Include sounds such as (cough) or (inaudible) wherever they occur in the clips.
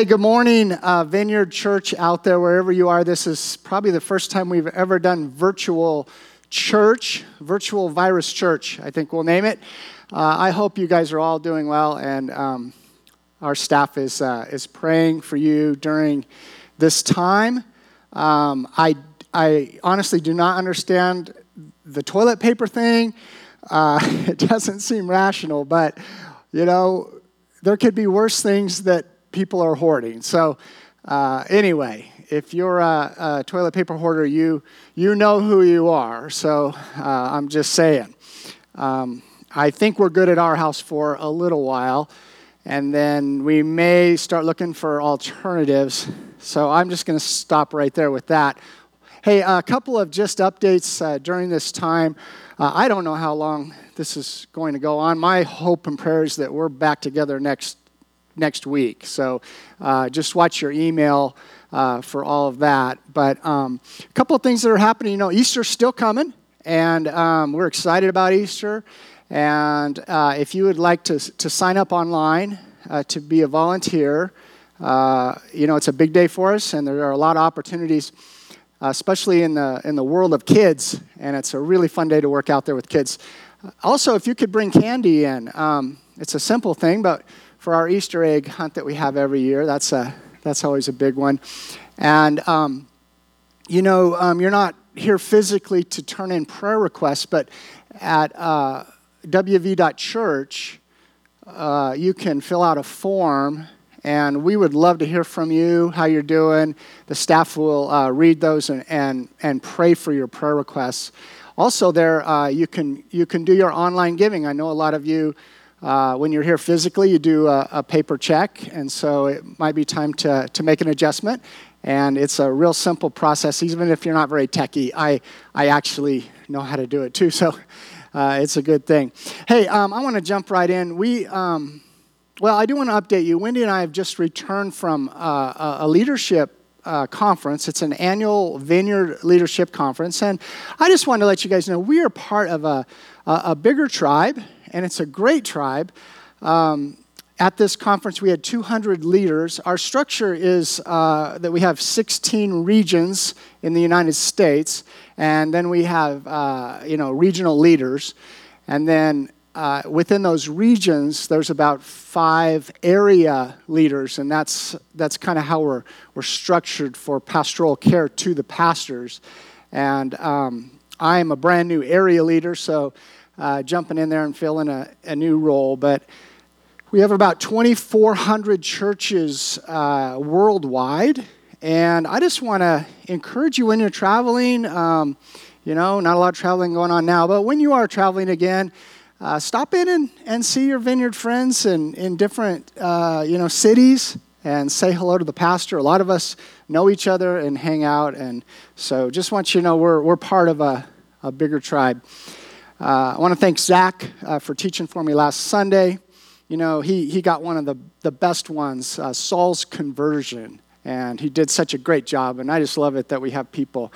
Hey, good morning, uh, Vineyard Church out there, wherever you are. This is probably the first time we've ever done virtual church, virtual virus church, I think we'll name it. Uh, I hope you guys are all doing well, and um, our staff is, uh, is praying for you during this time. Um, I, I honestly do not understand the toilet paper thing. Uh, (laughs) it doesn't seem rational, but you know, there could be worse things that people are hoarding. So, uh, anyway, if you're a, a, toilet paper hoarder, you you know who you are. So uh, I'm just saying. Um, I think we're good at our house for a little while, and then we may start looking for alternatives. So I'm just going to stop right there with that. Hey, a couple of just updates uh, during this time. Uh, I don't know how long this is going to go on. My hope and prayer is that we're back together next next week. So uh, just watch your email uh, for all of that. But um, a couple of things that are happening. You know, Easter's still coming, and um, we're excited about Easter. And uh, if you would like to, to sign up online uh, to be a volunteer, uh, you know, it's a big day for us, and there are a lot of opportunities. especially in the in the world of kids, and it's a really fun day to work out there with kids. Also, if you could bring candy in, um, it's a simple thing, but for our Easter egg hunt that we have every year. That's, a, that's always a big one. And, um, you know, um, you're not here physically to turn in prayer requests, but at uh, wv.church, uh, you can fill out a form, and we would love to hear from you, how you're doing. The staff will uh, read those and, and, and pray for your prayer requests. Also, there uh, you, can, you can do your online giving. I know a lot of you uh, when you're here physically, you do a, a, paper check, and so it might be time to, to make an adjustment. And it's a real simple process, even if you're not very techy. I, I actually know how to do it too, (laughs) so uh, it's a good thing. Hey, um, I want to jump right in. We, um, well, I do want to update you. Wendy and I have just returned from uh, a leadership uh, conference. It's an annual Vineyard Leadership Conference. And I just wanted to let you guys know we are part of a, a, a bigger tribe and it's a great tribe. Um, at this conference, we had 200 leaders. Our structure is uh, that we have 16 regions in the United States, and then we have uh, you know regional leaders, and then uh, within those regions, there's about five area leaders, and that's that's kind of how we're we're structured for pastoral care to the pastors. And um, I am a brand new area leader, so uh, jumping in there and filling a, a, new role. But we have about 2,400 churches uh, worldwide. And I just want to encourage you when you're traveling. Um, you know, not a lot of traveling going on now, but when you are traveling again, uh, stop in and, and see your vineyard friends in, in different uh, you know cities and say hello to the pastor. A lot of us know each other and hang out, and so just want you to know we're, we're part of a, a bigger tribe. Uh, I want to thank Zach uh, for teaching for me last Sunday. You know, he, he got one of the, the best ones, uh, Saul's conversion, and he did such a great job. And I just love it that we have people,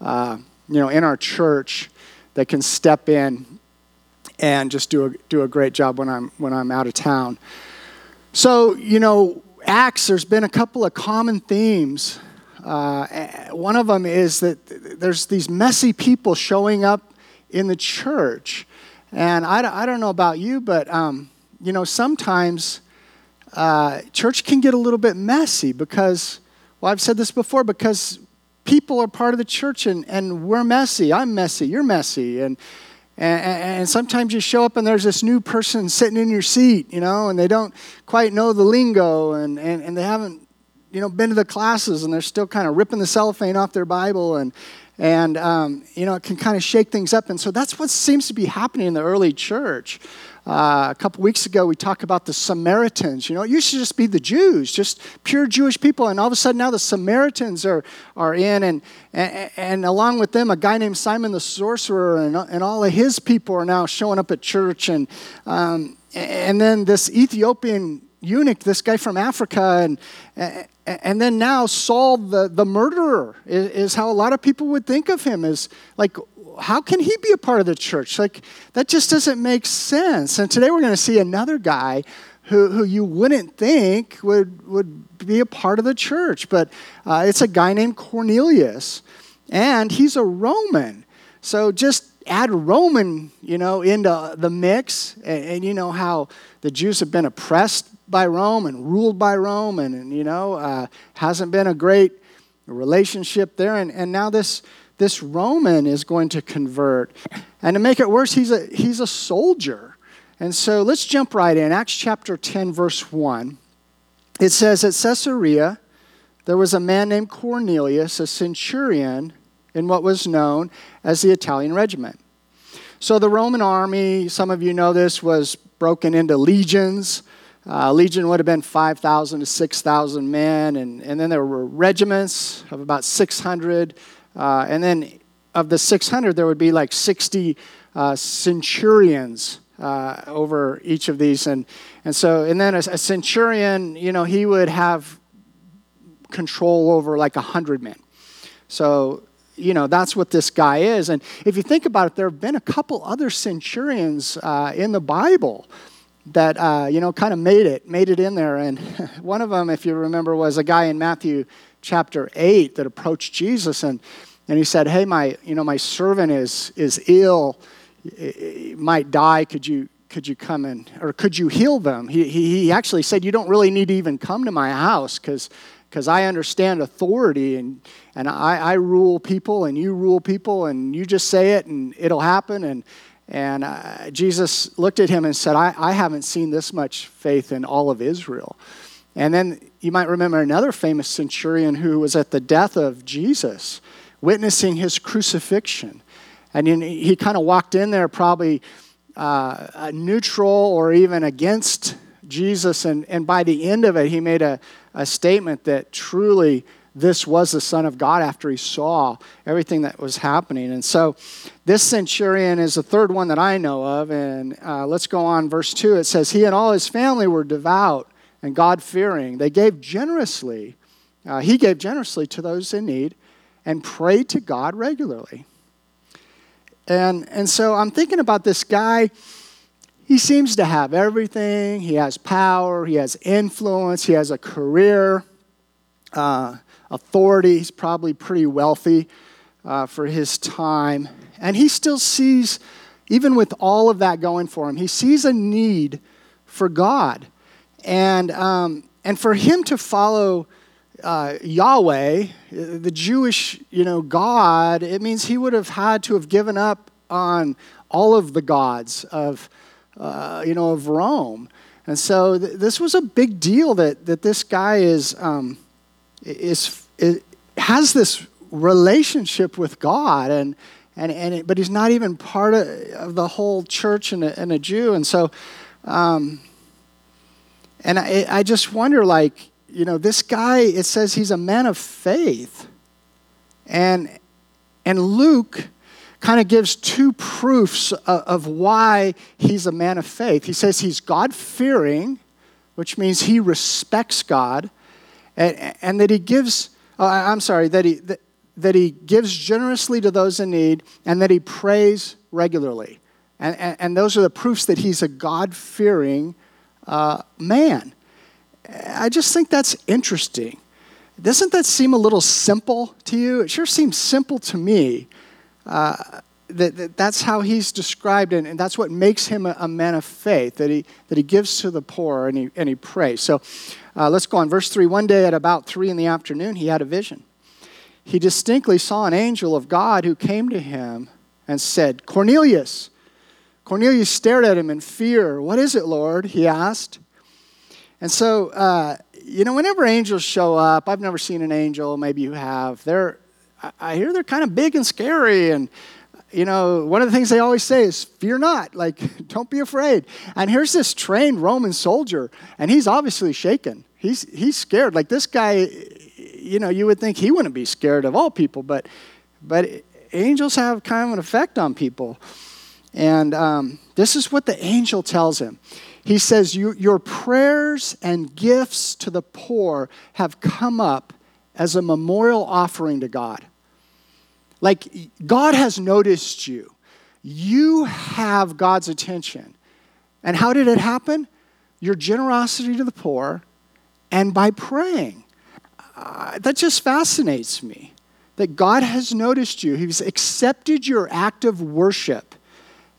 uh, you know, in our church that can step in and just do a, do a great job when I'm, when I'm out of town. So, you know, Acts, there's been a couple of common themes. Uh, one of them is that there's these messy people showing up in the church. And I, I don't know about you, but, um, you know, sometimes uh, church can get a little bit messy because, well, I've said this before, because people are part of the church and, and we're messy. I'm messy. You're messy. And, and, and, sometimes you show up and there's this new person sitting in your seat, you know, and they don't quite know the lingo and, and, and they haven't, you know, been to the classes and they're still kind of ripping the cellophane off their Bible and, and, um, you know, it can kind of shake things up. And so that's what seems to be happening in the early church. Uh, a couple weeks ago, we talked about the Samaritans. You know, it used to just be the Jews, just pure Jewish people. And all of a sudden now the Samaritans are, are in. And, and, and along with them, a guy named Simon the sorcerer and, and all of his people are now showing up at church. And, um, and then this Ethiopian eunuch, this guy from Africa, and, and then now Saul, the, the murderer, is, how a lot of people would think of him as like, how can he be a part of the church? Like, that just doesn't make sense. And today we're going to see another guy who, who you wouldn't think would, would be a part of the church. But uh, it's a guy named Cornelius, and he's a Roman. So just add Roman, you know, into the mix, and, and, you know how the Jews have been oppressed by Rome and ruled by Rome, and, and you know, uh, hasn't been a great relationship there. And, and now this, this Roman is going to convert. And to make it worse, he's a, he's a soldier. And so let's jump right in. Acts chapter 10, verse 1. It says, At Caesarea, there was a man named Cornelius, a centurion in what was known as the Italian regiment. So the Roman army, some of you know this, was broken into legions. Uh, legion would have been 5,000 to 6,000 men, and, and then there were regiments of about 600. Uh, and then of the 600, there would be like 60 uh, centurions uh, over each of these. And, and so, and then a, a centurion, you know, he would have control over like 100 men. So, you know, that's what this guy is. And if you think about it, there have been a couple other centurions uh, in the Bible that, uh, you know, kind of made it, made it in there. And (laughs) one of them, if you remember, was a guy in Matthew chapter 8 that approached Jesus and, and he said, hey, my, you know, my servant is, is ill might die. Could you, could you come and, or could you heal them? He, he, he actually said, You don't really need to even come to my house because because I understand authority and, and I, I rule people and you rule people and you just say it and it'll happen. And, and uh, Jesus looked at him and said, I, I haven't seen this much faith in all of Israel. And then you might remember another famous centurion who was at the death of Jesus, witnessing his crucifixion. And he kind of walked in there probably uh, neutral or even against Jesus. And, and by the end of it, he made a, a statement that truly this was the Son of God after he saw everything that was happening. And so this centurion is the third one that I know of. And uh, let's go on, verse 2. It says, He and all his family were devout and God fearing. They gave generously, uh, he gave generously to those in need and prayed to God regularly. And, and so I'm thinking about this guy. He seems to have everything. He has power, he has influence, he has a career, uh, authority. He's probably pretty wealthy uh, for his time. And he still sees, even with all of that going for him, he sees a need for God. And, um, and for him to follow uh, Yahweh, the Jewish, you know, God, it means he would have had to have given up on all of the gods of, uh, you know, of Rome. And so th- this was a big deal that, that this guy is, um, is, is, has this relationship with God, and, and, and it, but he's not even part of, of the whole church and a, and a Jew. And so, um, and I, I just wonder, like, you know, this guy, it says he's a man of faith. And, and Luke kind of gives two proofs of, of why he's a man of faith. He says he's God fearing, which means he respects God, and, and that he gives, uh, I'm sorry, that he, that, that he gives generously to those in need, and that he prays regularly. And, and, and those are the proofs that he's a God fearing uh, man. I just think that's interesting. Doesn't that seem a little simple to you? It sure seems simple to me. Uh, that, that, that's how he's described, and, and that's what makes him a, a, man of faith, that he, that he gives to the poor and he, and he prays. So uh, let's go on. Verse 3 One day at about 3 in the afternoon, he had a vision. He distinctly saw an angel of God who came to him and said, Cornelius. Cornelius stared at him in fear. What is it, Lord? He asked. And so, uh, you know, whenever angels show up, I've never seen an angel, maybe you have, they're, I hear they're kind of big and scary. And, you know, one of the things they always say is, fear not, like, (laughs) don't be afraid. And here's this trained Roman soldier, and he's obviously shaken. He's, he's scared. Like, this guy, you know, you would think he wouldn't be scared of all people, but, but angels have kind of an effect on people. And um, this is what the angel tells him. He says, Your prayers and gifts to the poor have come up as a memorial offering to God. Like, God has noticed you. You have God's attention. And how did it happen? your generosity to the poor and by praying. Uh, that just fascinates me that God has noticed you, He's accepted your act of worship.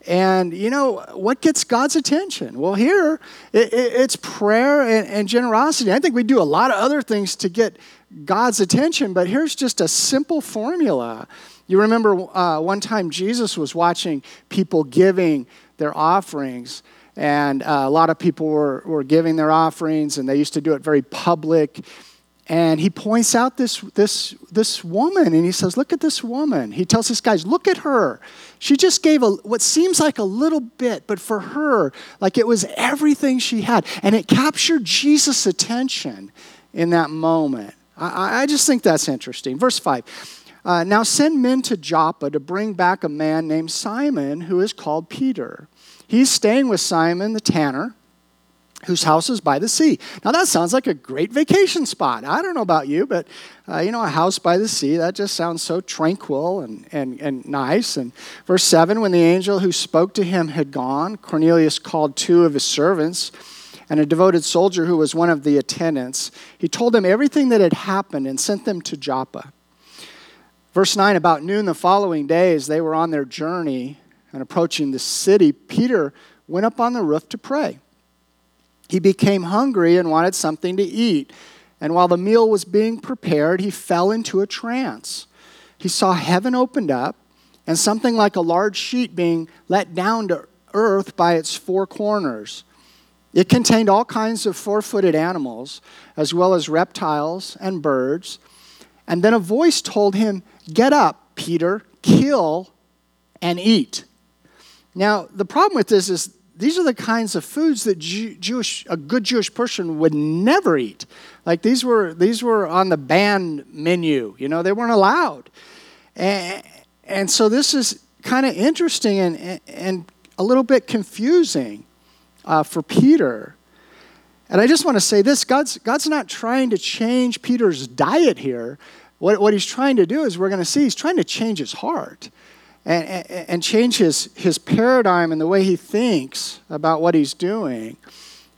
And you know, what gets God's attention? Well, here it, it, it's prayer and, and, generosity. I think we do a lot of other things to get God's attention, but here's just a simple formula. You remember uh, one time Jesus was watching people giving their offerings, and uh, a lot of people were, were giving their offerings, and they used to do it very public. And he points out this, this, this woman, and he says, Look at this woman. He tells his guys, Look at her. She just gave a, what seems like a little bit, but for her, like it was everything she had. And it captured Jesus' attention in that moment. I, I just think that's interesting. Verse 5. Uh, now send men to Joppa to bring back a man named Simon who is called Peter. He's staying with Simon the tanner whose house is by the sea. Now, that sounds like a great vacation spot. I don't know about you, but uh, you know, a house by the sea, that just sounds so tranquil and, and, and nice. And verse 7 when the angel who spoke to him had gone, Cornelius called two of his servants and a devoted soldier who was one of the attendants. He told them everything that had happened and sent them to Joppa. Verse 9 about noon the following day, as they were on their journey and approaching the city, Peter went up on the roof to pray he became hungry and wanted something to eat. And while the meal was being prepared, he fell into a trance. He saw heaven opened up and something like a large sheet being let down to earth by its four corners. It contained all kinds of four footed animals, as well as reptiles and birds. And then a voice told him, Get up, Peter, kill and eat. Now, the problem with this is these are the kinds of foods that Jewish, a good Jewish person would never eat. Like these were, these were on the banned menu. You know, they weren't allowed. And, and so this is kind of interesting and, and a little bit confusing uh, for Peter. And I just want to say this God's, God's not trying to change Peter's diet here. What, what he's trying to do is, we're going to see, he's trying to change his heart and, and, change his, his paradigm and the way he thinks about what he's doing.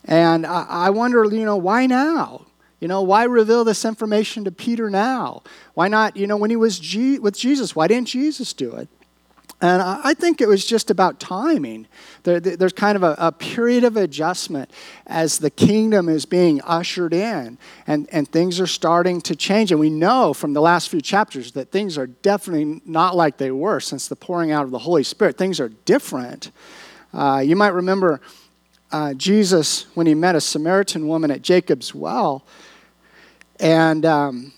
And I, I wonder, you know, why now? You know, why reveal this information to Peter now? Why not, you know, when he was G- with Jesus, why didn't Jesus do it? And I think it was just about timing. there's kind of a, a, period of adjustment as the kingdom is being ushered in and, and things are starting to change. And we know from the last few chapters that things are definitely not like they were since the pouring out of the Holy Spirit. Things are different. Uh, you might remember uh, Jesus when he met a Samaritan woman at Jacob's well. And. Um,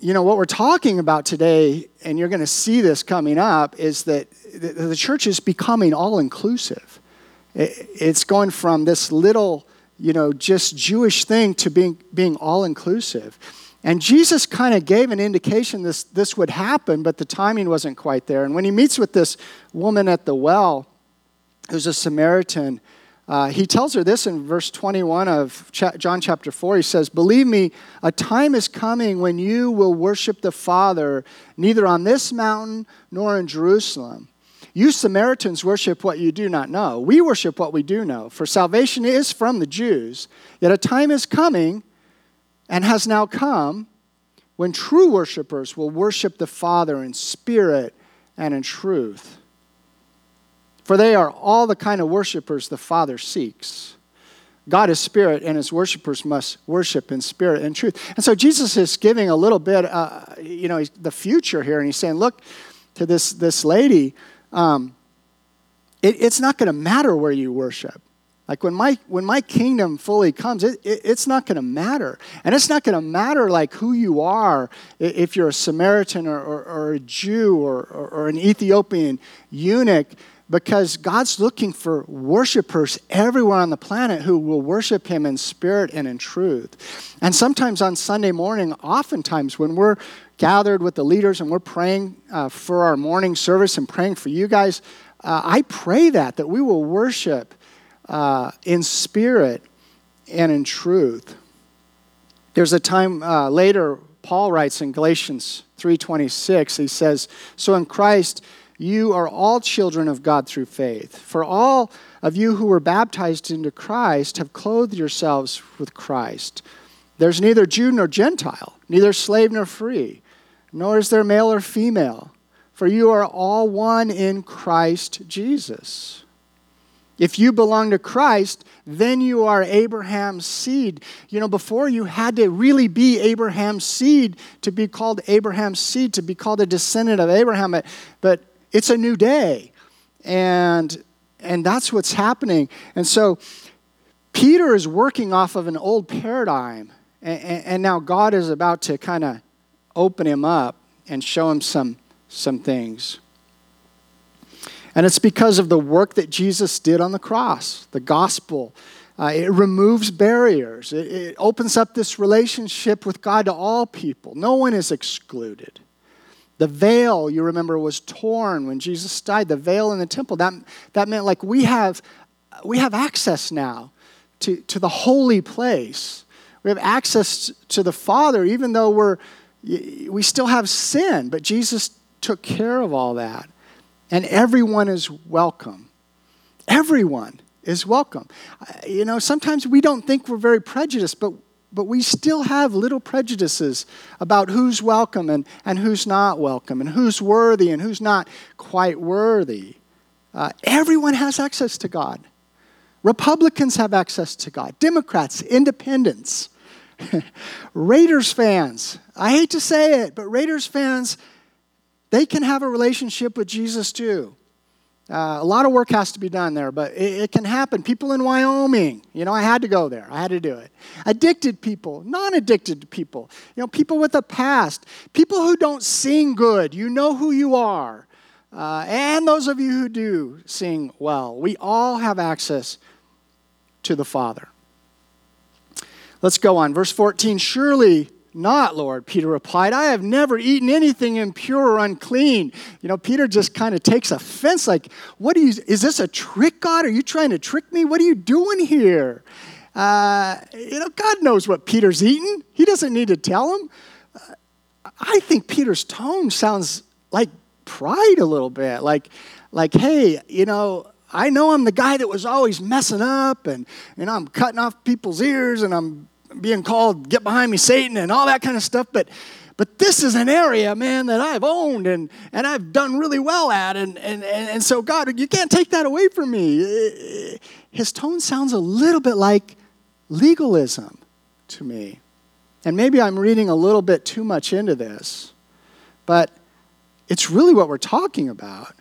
you know, what we're talking about today, and you're going to see this coming up, is that the church is becoming all inclusive. It's going from this little, you know, just Jewish thing to being, being all inclusive. And Jesus kind of gave an indication this, this would happen, but the timing wasn't quite there. And when he meets with this woman at the well, who's a Samaritan, uh, he tells her this in verse 21 of cha- John chapter 4. He says, Believe me, a time is coming when you will worship the Father neither on this mountain nor in Jerusalem. You Samaritans worship what you do not know. We worship what we do know, for salvation is from the Jews. Yet a time is coming and has now come when true worshipers will worship the Father in spirit and in truth. For they are all the kind of worshipers the Father seeks. God is spirit, and his worshipers must worship in spirit and truth. And so Jesus is giving a little bit, uh, you know, the future here, and he's saying, look to this, this lady, um, it, it's not going to matter where you worship. Like when my when my kingdom fully comes, it, it, it's not going to matter, and it's not going to matter like who you are, if you're a Samaritan or, or, or a Jew or, or, or an Ethiopian eunuch because God's looking for worshipers everywhere on the planet who will worship Him in spirit and in truth. And sometimes on Sunday morning, oftentimes when we're gathered with the leaders and we're praying uh, for our morning service and praying for you guys, uh, I pray that, that we will worship uh, in spirit and in truth. There's a time uh, later, Paul writes in Galatians 3.26, he says, So in Christ you are all children of God through faith. For all of you who were baptized into Christ have clothed yourselves with Christ. There's neither Jew nor Gentile, neither slave nor free, nor is there male or female, for you are all one in Christ Jesus. If you belong to Christ, then you are Abraham's seed. You know, before you had to really be Abraham's seed to be called Abraham's seed, to be called a descendant of Abraham. But it's a new day. And, and that's what's happening. And so Peter is working off of an old paradigm. And, and now God is about to kind of open him up and show him some, some things. And it's because of the work that Jesus did on the cross, the gospel. Uh, it removes barriers, it, it opens up this relationship with God to all people. No one is excluded. The veil, you remember, was torn when Jesus died. The veil in the temple, that, that meant like we have, we have access now to, to the holy place. We have access to the Father, even though we're, we still have sin, but Jesus took care of all that. And everyone is welcome. Everyone is welcome. You know, sometimes we don't think we're very prejudiced, but, but we still have little prejudices about who's welcome and, and who's not welcome, and who's worthy and who's not quite worthy. Uh, everyone has access to God. Republicans have access to God, Democrats, independents, (laughs) Raiders fans. I hate to say it, but Raiders fans they can have a relationship with Jesus too. Uh, a lot of work has to be done there, but it, it, can happen. People in Wyoming, you know, I had to go there. I had to do it. Addicted people, non addicted people, you know, people with a past, people who don't sing good. You know who you are. Uh, and those of you who do sing well. We all have access to the Father. Let's go on. Verse 14 Surely not, Lord, Peter replied. I have never eaten anything impure or unclean. You know, Peter just kind of takes offense like, what are you, is this a trick, God? Are you trying to trick me? What are you doing here? Uh, you know, God knows what Peter's eating. He doesn't need to tell him. Uh, I think Peter's tone sounds like pride a little bit. Like, like, hey, you know, I know I'm the guy that was always messing up and, and I'm cutting off people's ears and I'm being called, get behind me, Satan, and all that kind of stuff. But, but this is an area, man, that I've owned and, and I've done really well at. And, and, and so, God, you can't take that away from me. His tone sounds a little bit like legalism to me. And maybe I'm reading a little bit too much into this, but it's really what we're talking about.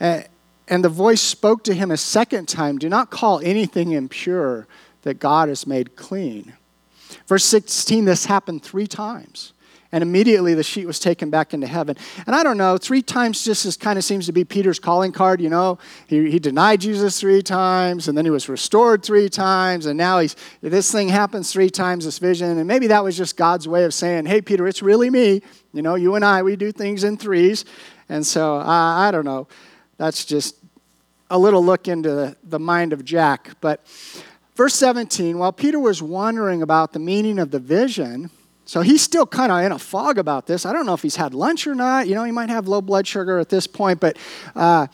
And the voice spoke to him a second time Do not call anything impure that God has made clean. Verse 16, this happened three times. And immediately the sheet was taken back into heaven. And I don't know, three times just as kind of seems to be Peter's calling card, you know. He, he denied Jesus three times, and then he was restored three times, and now he's this thing happens three times, this vision. And maybe that was just God's way of saying, hey, Peter, it's really me. You know, you and I, we do things in threes. And so uh, I don't know. That's just a little look into the, the mind of Jack. But Verse 17, while Peter was wondering about the meaning of the vision, so he's still kind of in a fog about this. I don't know if he's had lunch or not. You know, he might have low blood sugar at this point, but uh,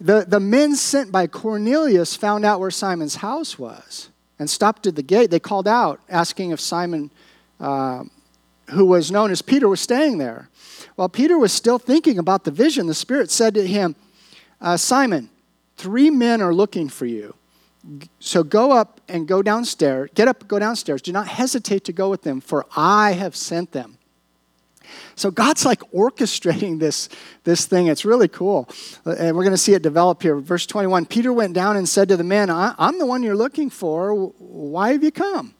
the, the men sent by Cornelius found out where Simon's house was and stopped at the gate. They called out, asking if Simon, uh, who was known as Peter, was staying there. While Peter was still thinking about the vision, the Spirit said to him, uh, Simon, three men are looking for you. So go up and go downstairs. Get up, go downstairs. Do not hesitate to go with them, for I have sent them. So God's like orchestrating this, this thing. It's really cool. Uh, and we're going to see it develop here. Verse 21 Peter went down and said to the men, I'm the one you're looking for. Why have you come?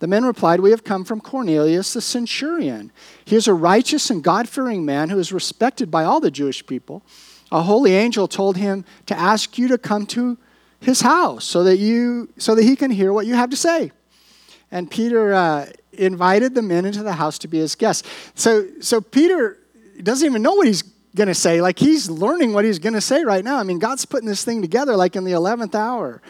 The men replied, We have come from Cornelius the centurion. He is a righteous and God fearing man who is respected by all the Jewish people. A holy angel told him to ask you to come to his house so that you so that he can hear what you have to say. And peter uh, invited the men into the house to be his guests. So so peter doesn't even know what he's going to say. Like he's learning what he's going to say right now. I mean god's putting this thing together like in the 11th hour.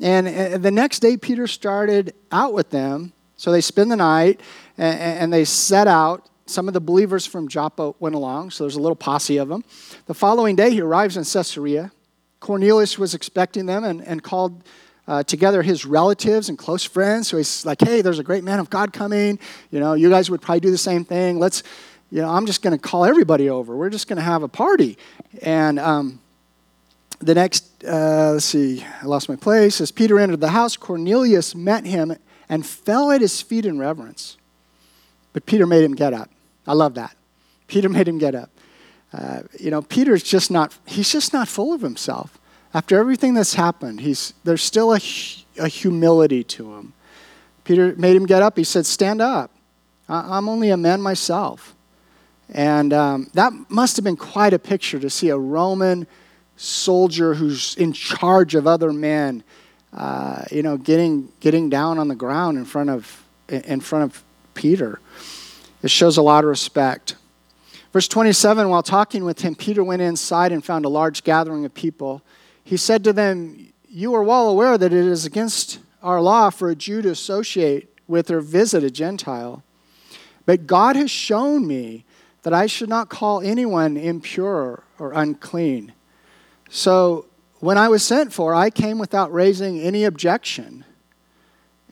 And uh, the next day peter started out with them. So they spend the night and, and they set out. Some of the believers from Joppa went along, so there's a little posse of them. The following day, he arrives in Caesarea. Cornelius was expecting them and, and called uh, together his relatives and close friends. So he's like, hey, there's a great man of God coming. You know, you guys would probably do the same thing. Let's, you know, I'm just going to call everybody over. We're just going to have a party. And um, the next, uh, let's see, I lost my place. As Peter entered the house, Cornelius met him and fell at his feet in reverence. But Peter made him get up. I love that. Peter (laughs) made him get up. Uh, you know, Peter's just not, he's just not full of himself. After everything that's happened, he's, there's still a, a humility to him. Peter made him get up. He said, Stand up. I'm only a man myself. And um, that must have been quite a picture to see a Roman soldier who's in charge of other men, uh, you know, getting, getting down on the ground in front of, in front of Peter. It shows a lot of respect. Verse 27 While talking with him, Peter went inside and found a large gathering of people. He said to them, You are well aware that it is against our law for a Jew to associate with or visit a Gentile. But God has shown me that I should not call anyone impure or unclean. So when I was sent for, I came without raising any objection.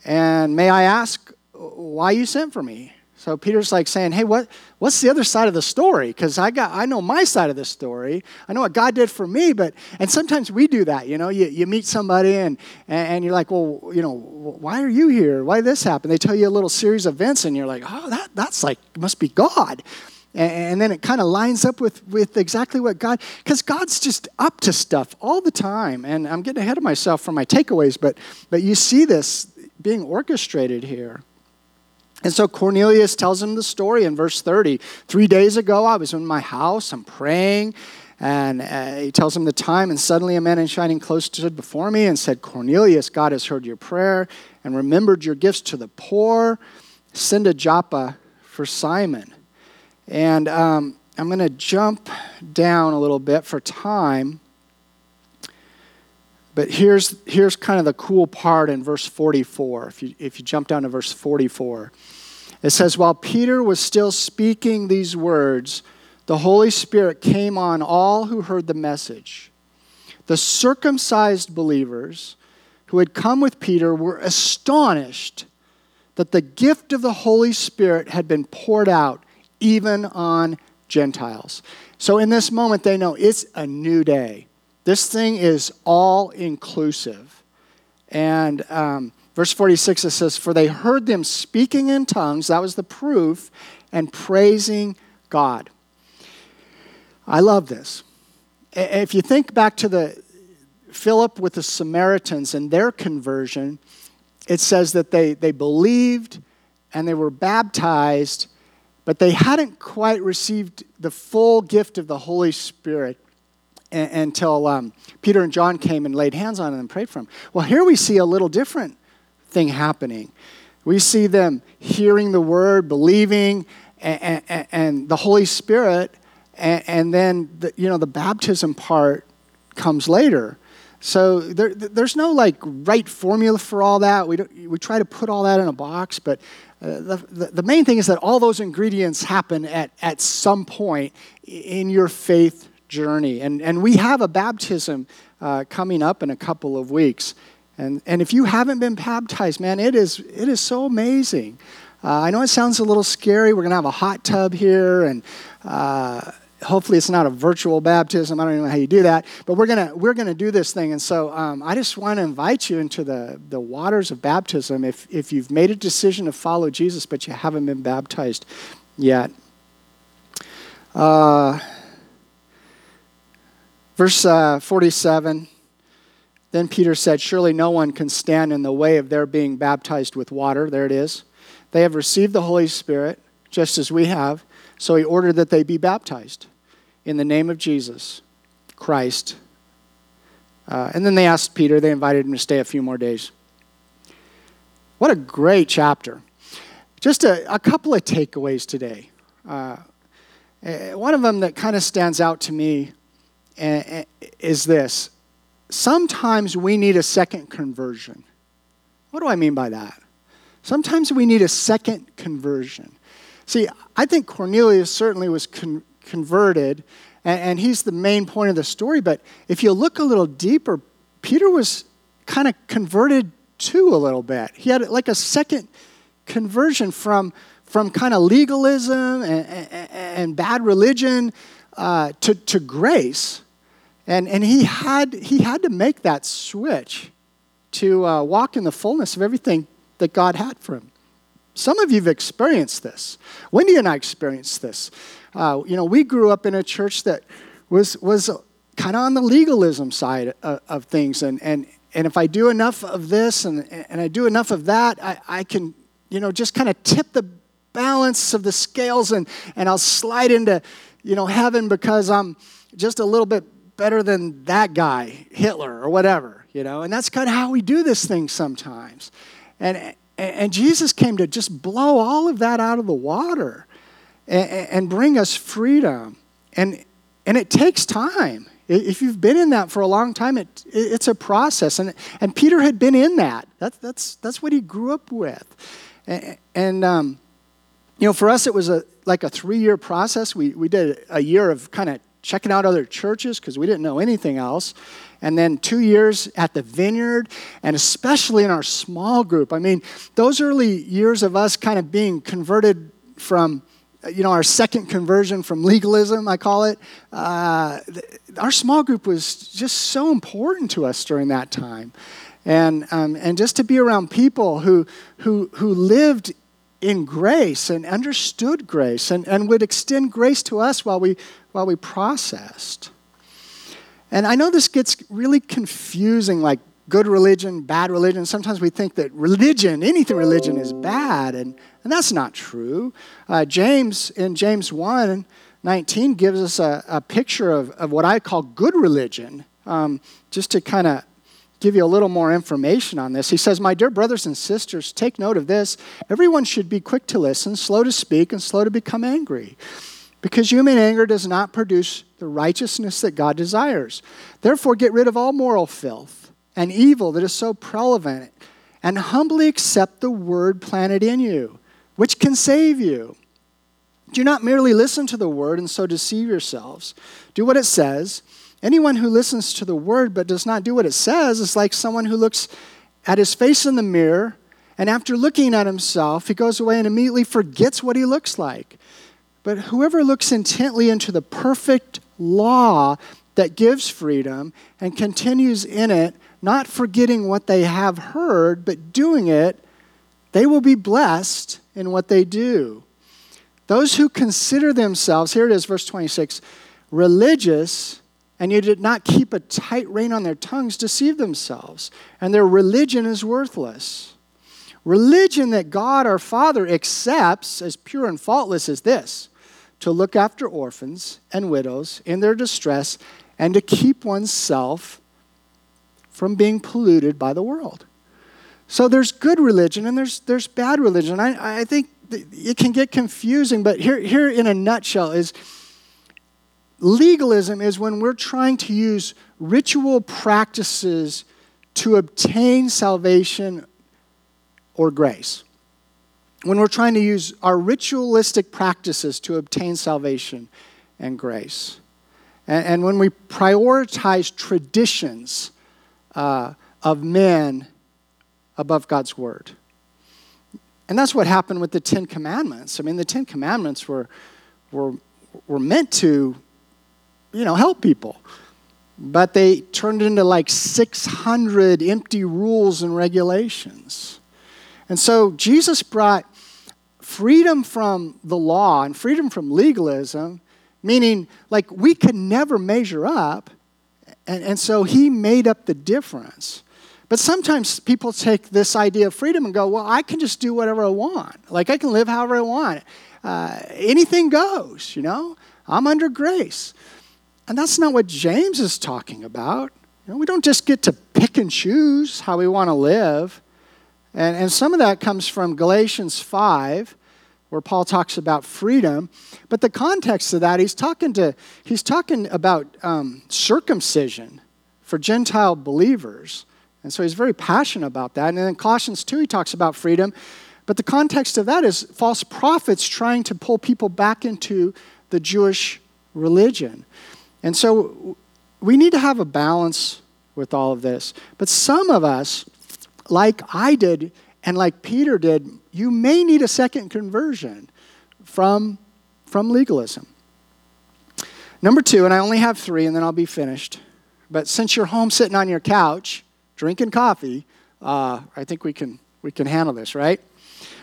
And may I ask why you sent for me? So Peter's like saying, "Hey, what, what's the other side of the story? Because I got I know my side of the story. I know what God did for me, but and sometimes we do that. You know, you, you meet somebody and and you're like, well, you know, why are you here? Why this happened? They tell you a little series of events, and you're like, oh, that that's like must be God. And, then it kind of lines up with, with exactly what God, because God's just up to stuff all the time. And I'm getting ahead of myself from my takeaways, but, but you see this being orchestrated here. And so Cornelius tells him the story in verse 30. Three days ago, I was in my house, I'm praying, and uh, he tells him the time. And suddenly, a man in shining clothes stood before me and said, Cornelius, God has heard your prayer and remembered your gifts to the poor. Send a Joppa for Simon. And um, I'm going to jump down a little bit for time. But here's, here's kind of the cool part in verse 44. If you, if you jump down to verse 44, it says, While Peter was still speaking these words, the Holy Spirit came on all who heard the message. The circumcised believers who had come with Peter were astonished that the gift of the Holy Spirit had been poured out even on Gentiles. So in this moment, they know it's a new day. This thing is all inclusive. And um, verse 46, it says, For they heard them speaking in tongues, that was the proof, and praising God. I love this. If you think back to the Philip with the Samaritans and their conversion, it says that they, they believed and they were baptized, but they hadn't quite received the full gift of the Holy Spirit until um, Peter and John came and laid hands on him and prayed for him. Well, here we see a little different thing happening. We see them hearing the word, believing, and, and, and the Holy Spirit, and, then the, you know the baptism part comes later. So there, there's no like right formula for all that. We, we try to put all that in a box, but uh, the, the, the main thing is that all those ingredients happen at, at some point in your faith journey. And, and we have a baptism uh, coming up in a couple of weeks. And, and if you haven't been baptized, man, it is, it is so amazing. Uh, I know it sounds a little scary. We're going to have a hot tub here, and uh, hopefully it's not a virtual baptism. I don't even know how you do that, but we're going to we're gonna do this thing. And so um, I just want to invite you into the, the waters of baptism if, if you've made a decision to follow Jesus, but you haven't been baptized yet. Uh, Verse uh, 47 Then Peter said, Surely no one can stand in the way of their being baptized with water. There it is. They have received the Holy Spirit, just as we have. So he ordered that they be baptized in the name of Jesus Christ. Uh, and then they asked Peter, they invited him to stay a few more days. What a great chapter. Just a, a couple of takeaways today. Uh, eh, one of them that kind of stands out to me is this sometimes we need a second conversion. What do I mean by that? Sometimes we need a second conversion. See, I think Cornelius certainly was con- converted, and, and he's the main point of the story. But if you look a little deeper, Peter was kind of converted too a little bit. He had like a second conversion from, from kind of legalism and, and, and bad religion uh, to, to grace. And, and he, had, he had to make that switch to uh, walk in the fullness of everything that God had for him. Some of you have experienced this. Wendy and I experienced this. Uh, you know, we grew up in a church that was, was kind of on the legalism side of, of, things. And, and, and if I do enough of this and, and I do enough of that, I, I can, you know, just kind of tip the balance of the scales and, and I'll slide into, you know, heaven because I'm just a little bit better than that guy, Hitler or whatever, you know. And that's kind of how we do this thing sometimes. And, and Jesus came to just blow all of that out of the water and, and bring us freedom. And, and it takes time. If you've been in that for a long time, it, it's a process. And, and Peter had been in that. That's, that's, that's what he grew up with. And, and um, you know, for us, it was a, like a three year process. We, we did a year of kind of checking out other churches because we didn't know anything else. And then two years at the vineyard, and especially in our small group. I mean, those early years of us kind of being converted from, you know, our second conversion from legalism, I call it, uh, our small group was just so important to us during that time. And, um, and just to be around people who, who, who lived in grace and understood grace and, and would extend grace to us while we, while we processed. And I know this gets really confusing, like good religion, bad religion. Sometimes we think that religion, anything religion, is bad, and, and that's not true. Uh, James, in James 1 19, gives us a, a picture of, of what I call good religion, um, just to kind of give you a little more information on this. He says, My dear brothers and sisters, take note of this. Everyone should be quick to listen, slow to speak, and slow to become angry. Because human anger does not produce the righteousness that God desires. Therefore, get rid of all moral filth and evil that is so prevalent, and humbly accept the word planted in you, which can save you. Do not merely listen to the word and so deceive yourselves. Do what it says Anyone who listens to the word but does not do what it says is like someone who looks at his face in the mirror and after looking at himself, he goes away and immediately forgets what he looks like. But whoever looks intently into the perfect law that gives freedom and continues in it, not forgetting what they have heard, but doing it, they will be blessed in what they do. Those who consider themselves, here it is, verse 26, religious and you did not keep a tight rein on their tongues, deceive themselves, and their religion is worthless. Religion that God our Father accepts as pure and faultless is this to look after orphans and widows in their distress and to keep oneself from being polluted by the world. So there's good religion and there's, there's bad religion. I, I think it can get confusing, but here, here in a nutshell is Legalism is when we're trying to use ritual practices to obtain salvation or grace. When we're trying to use our ritualistic practices to obtain salvation and grace. And, and when we prioritize traditions uh, of men above God's word. And that's what happened with the Ten Commandments. I mean, the Ten Commandments were, were, were meant to you know, help people. But they turned into like 600 empty rules and regulations. And so Jesus brought freedom from the law and freedom from legalism, meaning like we could never measure up. And, and so he made up the difference. But sometimes people take this idea of freedom and go, well, I can just do whatever I want. Like I can live however I want. Uh, anything goes, you know? I'm under grace. And that's not what James is talking about. You know, we don't just get to pick and choose how we want to live. And, and some of that comes from Galatians 5, where Paul talks about freedom. But the context of that, he's talking, to, he's talking about um, circumcision for Gentile believers. And so he's very passionate about that. And then in Colossians 2, he talks about freedom. But the context of that is false prophets trying to pull people back into the Jewish religion. And so we need to have a balance with all of this. But some of us, like I did and like Peter did, you may need a second conversion from, from legalism. Number two, and I only have three and then I'll be finished. But since you're home sitting on your couch drinking coffee, uh, I think we can, we can handle this, right?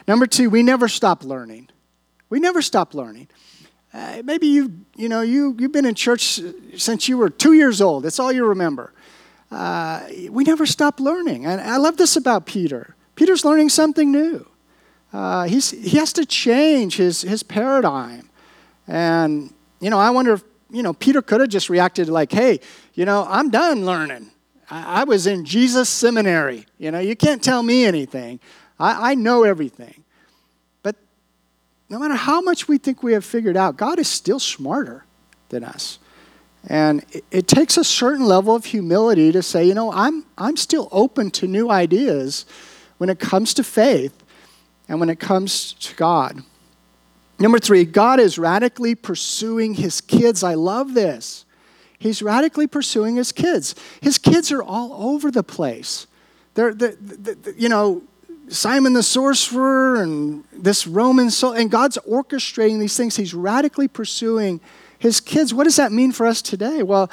Number two, we never stop learning. We never stop learning. Uh, maybe you, you know, you, you've been in church since you were two years old. That's all you remember. Uh, we never stop learning. And I love this about Peter. Peter's learning something new. Uh, he's, he has to change his, his paradigm. And, you know, I wonder if, you know, Peter could have just reacted like, hey, you know, I'm done learning. I, I was in Jesus seminary. You know, you can't tell me anything. I, I know everything. But no matter how much we think we have figured out, God is still smarter than us. And it, it takes a certain level of humility to say, you know, I'm, I'm still open to new ideas when it comes to faith and when it comes to God. Number three, God is radically pursuing his kids. I love this. He's radically pursuing his kids. His kids are all over the place. They're, they're, they're you know, Simon the sorcerer and this Roman soul, and God's orchestrating these things. He's radically pursuing his kids. What does that mean for us today? Well,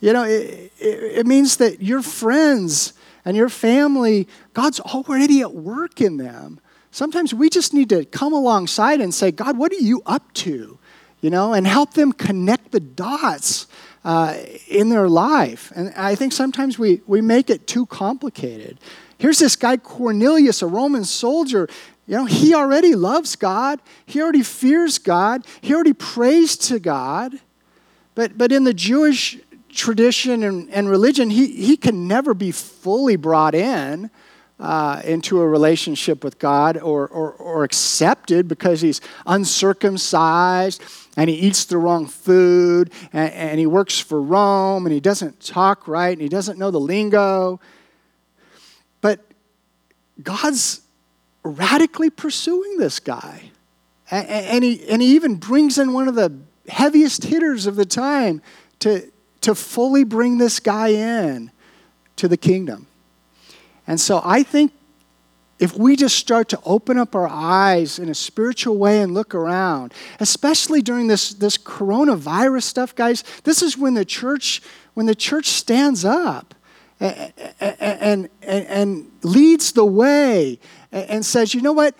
you know, it, it, it means that your friends and your family, God's already at work in them. Sometimes we just need to come alongside and say, God, what are you up to? You know, and help them connect the dots uh, in their life. And I think sometimes we, we make it too complicated. Here's this guy, Cornelius, a Roman soldier. You know, he already loves God. He already fears God. He already prays to God. But, but in the Jewish tradition and, and religion, he, he can never be fully brought in uh, into a relationship with God or, or, or accepted because he's uncircumcised and he eats the wrong food and, and he works for Rome and he doesn't talk right and he doesn't know the lingo. But God's radically pursuing this guy. And, he, and he even brings in one of the heaviest hitters of the time to, to fully bring this guy in to the kingdom. And so I think if we just start to open up our eyes in a spiritual way and look around, especially during this, this coronavirus stuff, guys, this is when the church, when the church stands up and, and, and, and leads the way and says, you know what?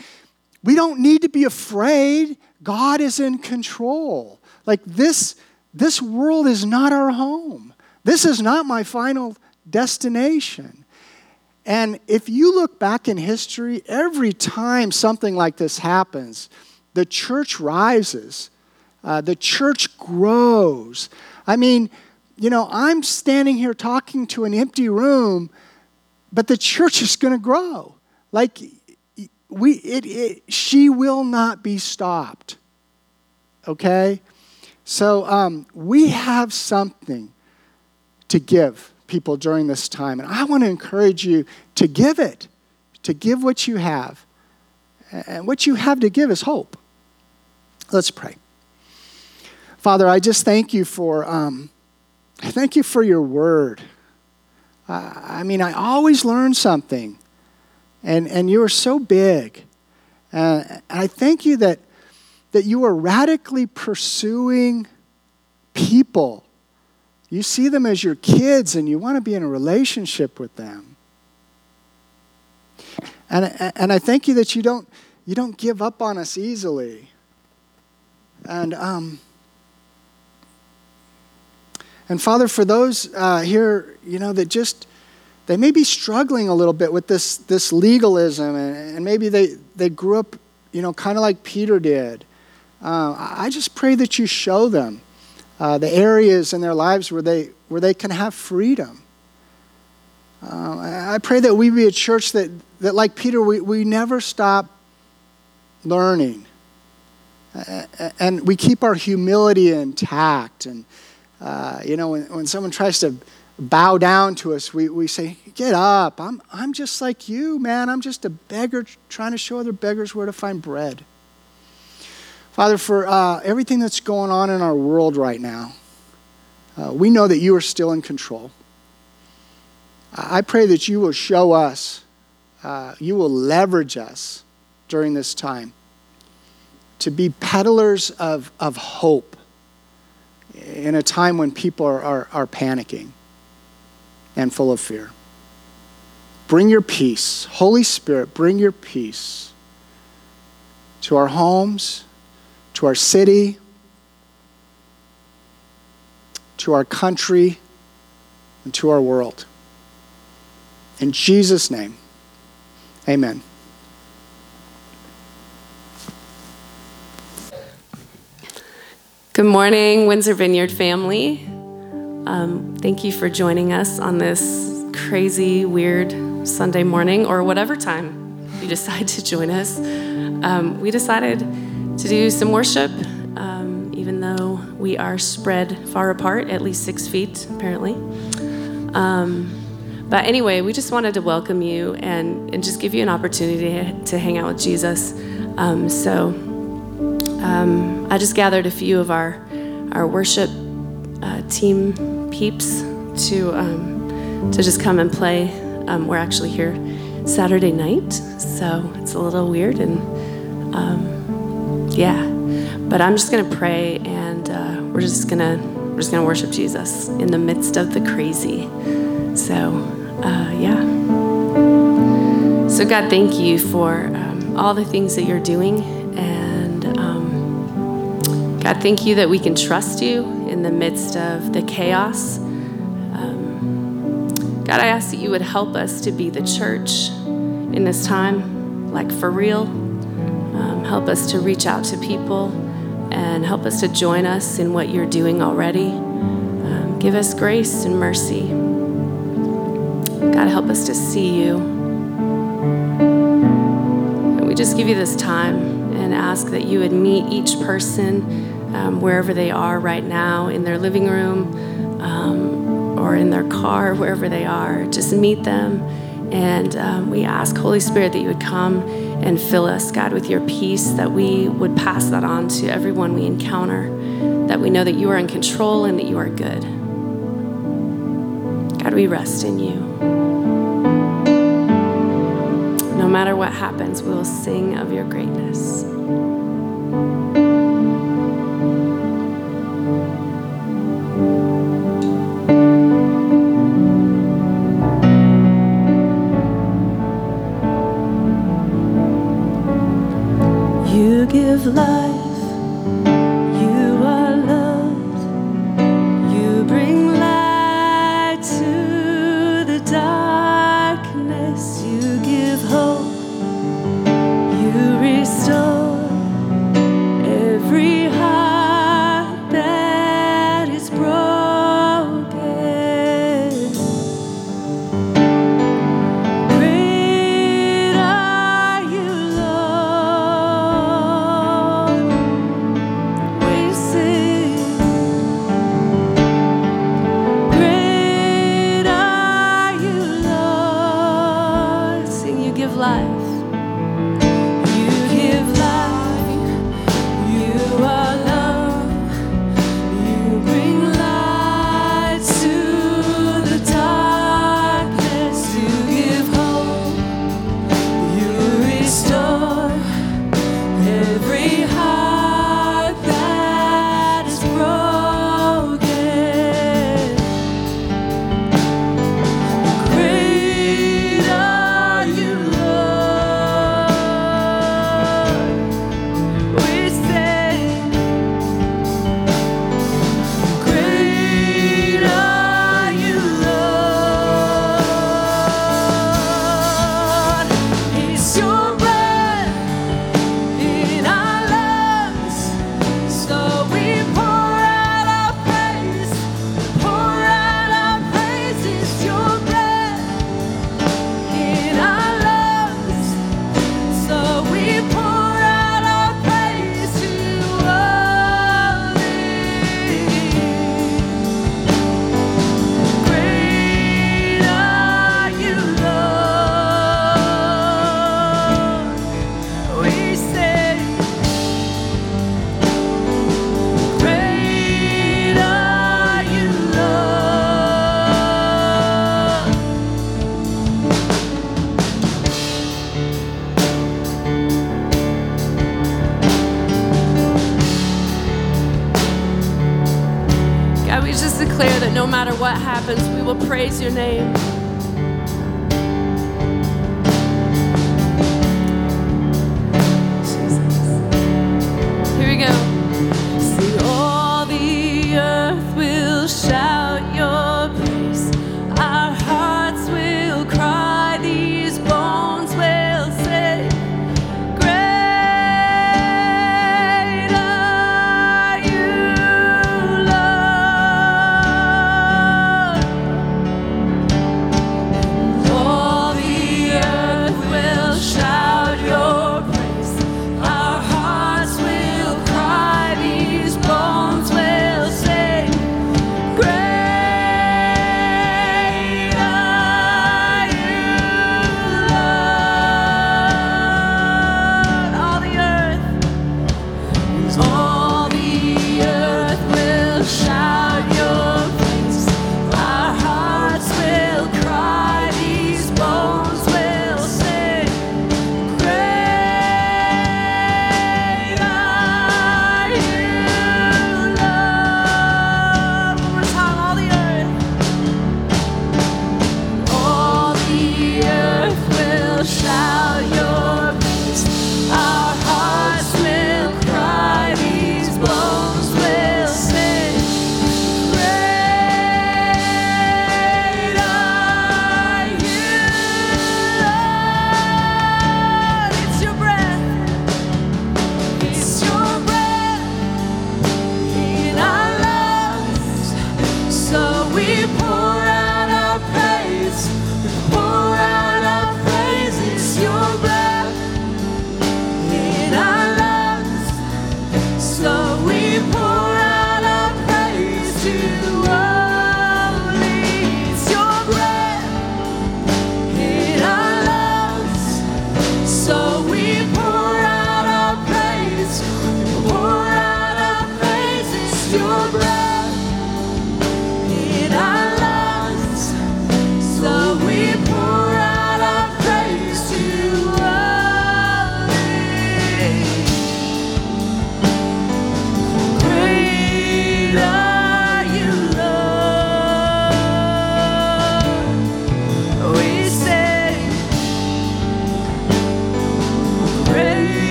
We don't need to be afraid. God is in control. Like this, this world is not our home. This is not my final destination. And if you look back in history, every time something like this happens, the church rises, uh, the church grows. I mean, you know, I'm standing here talking to an empty room, but the church is going to grow. Like, we, it, it, she will not be stopped. Okay? So um, we have something to give people during this time. And I want to encourage you to give it, to give what you have. And what you have to give is hope. Let's pray. Father, I just thank you for, um, thank you for your word. Uh, I mean, I always learn something, and, and you are so big. Uh, I thank you that, that you are radically pursuing people you see them as your kids and you want to be in a relationship with them. And, and I thank you that you don't, you don't give up on us easily. And, um, and Father, for those uh, here, you know, that just, they may be struggling a little bit with this, this legalism, and, and maybe they, they grew up, you know, kind of like Peter did. Uh, I just pray that you show them uh, the areas in their lives where they, where they can have freedom. Uh, I pray that we be a church that, that like Peter, we, we never stop learning. and we keep our humility intact. And, uh, you know, when, when someone tries to bow down to us. We, we say, Get up. I'm, I'm just like you, man. I'm just a beggar trying to show other beggars where to find bread. Father, for uh, everything that's going on in our world right now, uh, we know that you are still in control. I pray that you will show us, uh, you will leverage us during this time to be peddlers of, of hope in a time when people are, are, are panicking and full of fear. Bring your peace. Holy Spirit, bring your peace to our homes, to our city, to our country, and to our world. In Jesus' name, amen. Good morning, Windsor Vineyard family. Um, thank you for joining us on this crazy, weird Sunday morning or whatever time you decide to join us. Um, we decided to do some worship, um, even though we are spread far apart, at least six feet, apparently. Um, but anyway, we just wanted to welcome you and, and just give you an opportunity to hang out with Jesus. Um, so um, I just gathered a few of our, our worship uh, team peeps to, um, to just come and play. Um, we're actually here Saturday night, so it's a little weird and um, yeah. But I'm just gonna pray and uh, we're just gonna we're just gonna worship Jesus in the midst of the crazy. So uh, yeah. So, God, thank you for um, all the things that you're doing. And um, God, thank you that we can trust you in the midst of the chaos. Um, God, I ask that you would help us to be the church in this time, like for real. Um, help us to reach out to people and help us to join us in what you're doing already. Um, give us grace and mercy. God, help us to see you. And we just give you this time and ask that you would meet each person um, wherever they are right now, in their living room um, or in their car, (laughs) wherever they are. Just meet them. And um, we ask, Holy Spirit, that you would come and fill us, God, with your peace, that we would pass that on to everyone we encounter, that we know that you are in control and that you are good. God, we rest in you. No matter what happens, we will sing of your greatness.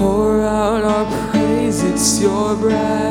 Pour out our praise. It's your breath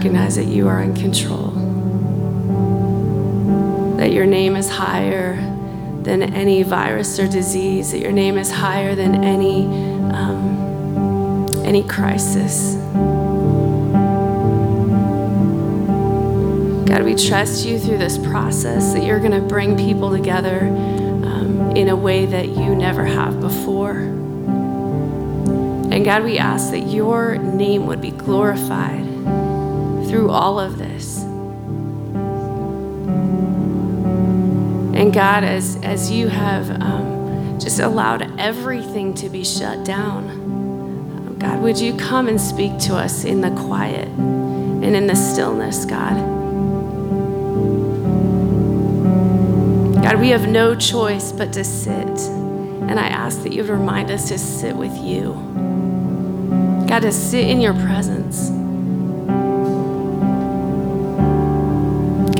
recognize that you are in control. That your name is higher than any virus or disease, that your name is higher than any, um, any crisis. God, we trust you through this process that you're going to bring people together um, in a way that you never have before. And God, we ask that your name would be glorified through all of this. And God, as, as you have um, just allowed everything to be shut down, um, God, would you come and speak to us in the quiet and in the stillness, God? God, we have no choice but to sit. And I ask that you would remind us to sit with you. God, to sit in your presence.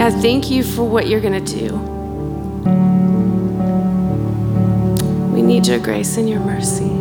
God, thank you for what you're going to do. We need your grace and your mercy.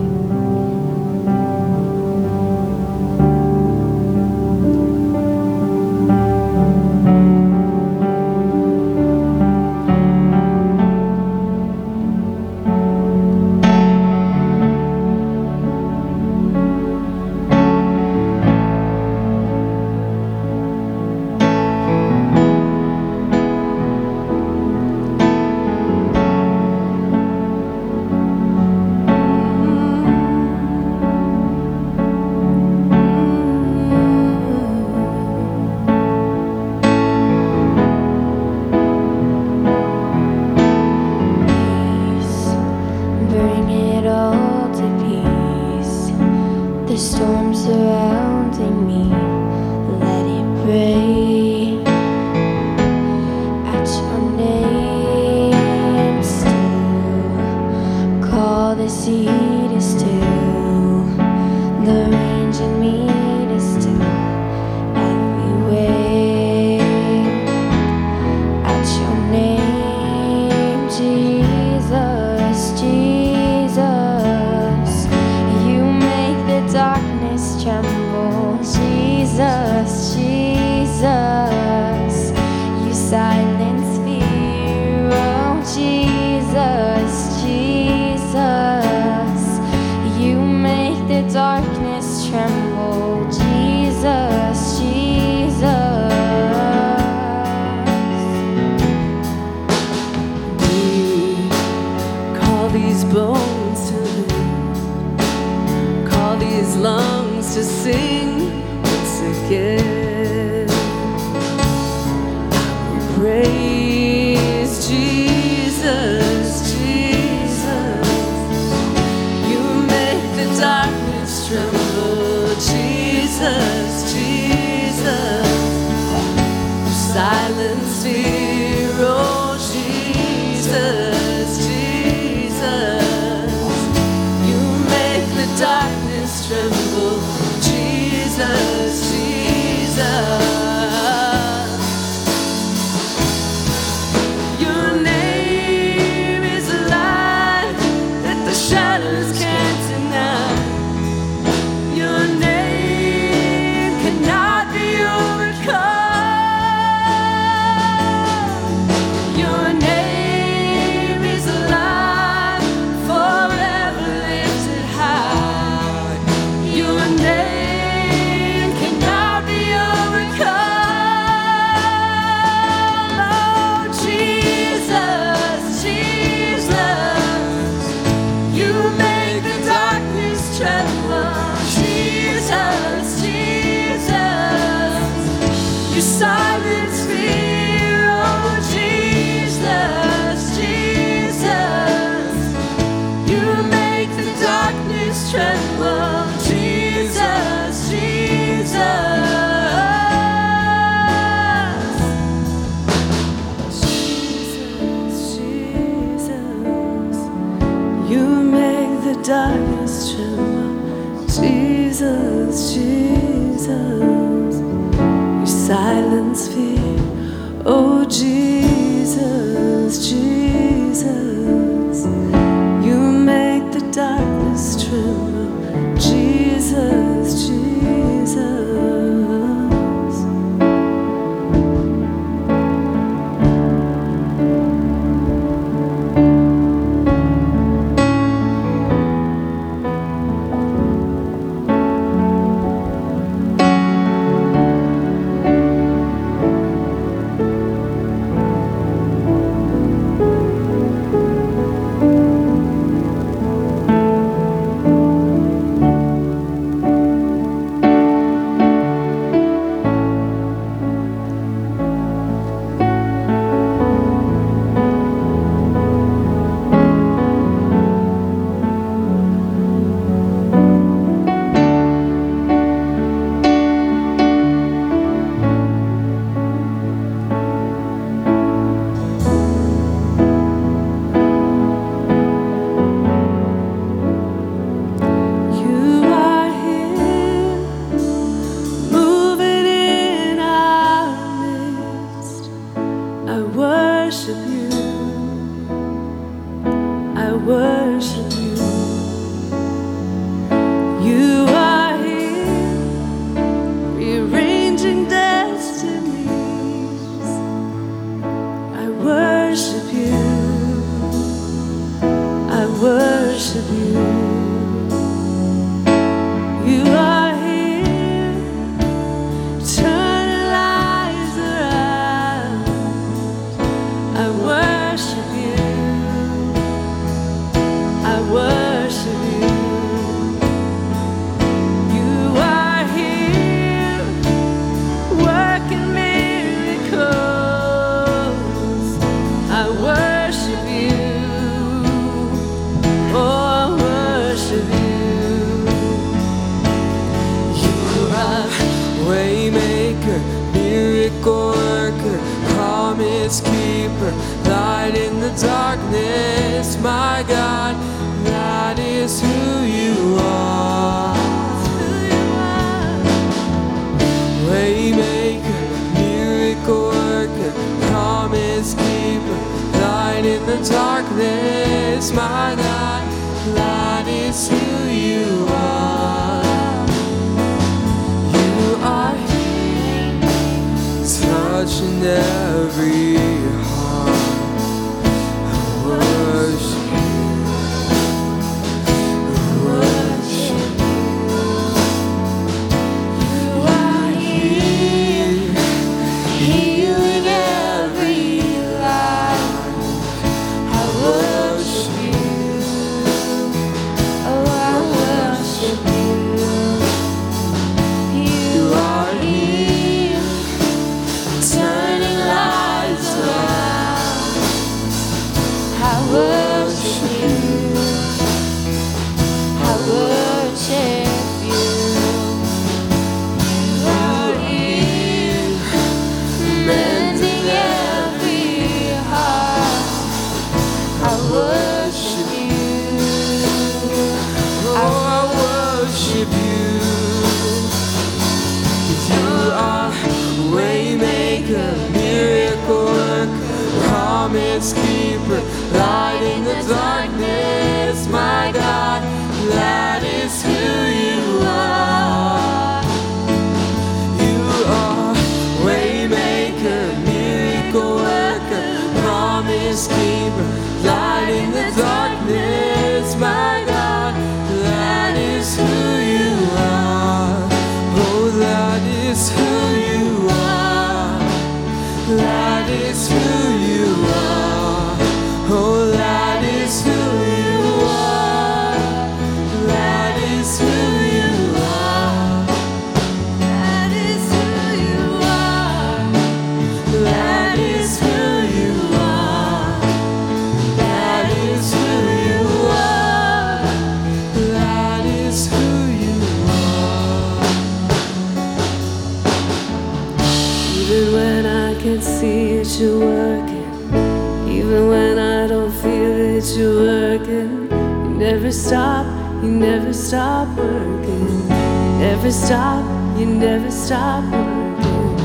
You're working. Even when I don't feel it, you're working. You never stop, you never stop working. You never stop, you never stop working.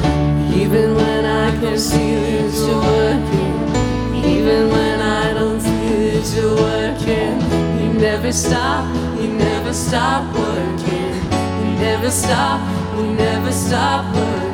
Even when I can see that you're working, even when I don't see that you're working, you never stop, you never stop working, you never stop, you never stop working.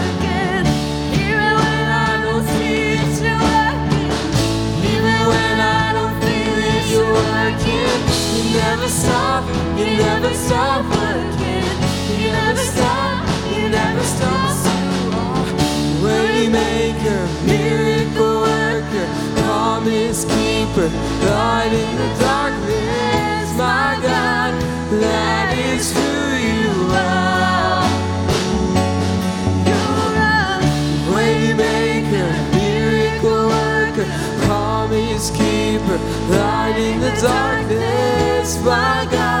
Never stop, you never stop. You never stop, you never stop. Waymaker, miracle worker, promise keeper, light in the darkness, my God, that is who you are. Waymaker, miracle worker, promise keeper, light in the darkness, my God,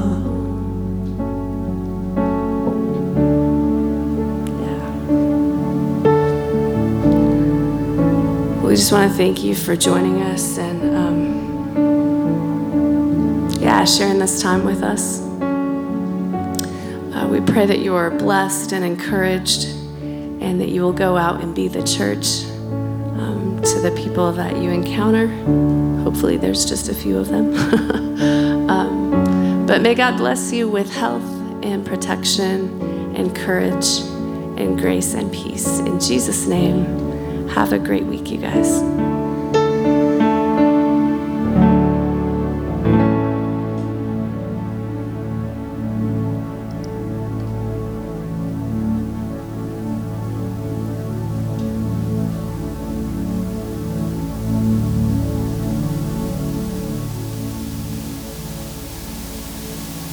We just want to thank you for joining us and, um, yeah, sharing this time with us. Uh, we pray that you are blessed and encouraged and that you will go out and be the church um, to the people that you encounter. Hopefully, there's just a few of them. (laughs) um, but may God bless you with health and protection and courage and grace and peace. In Jesus' name, have a great week, you guys.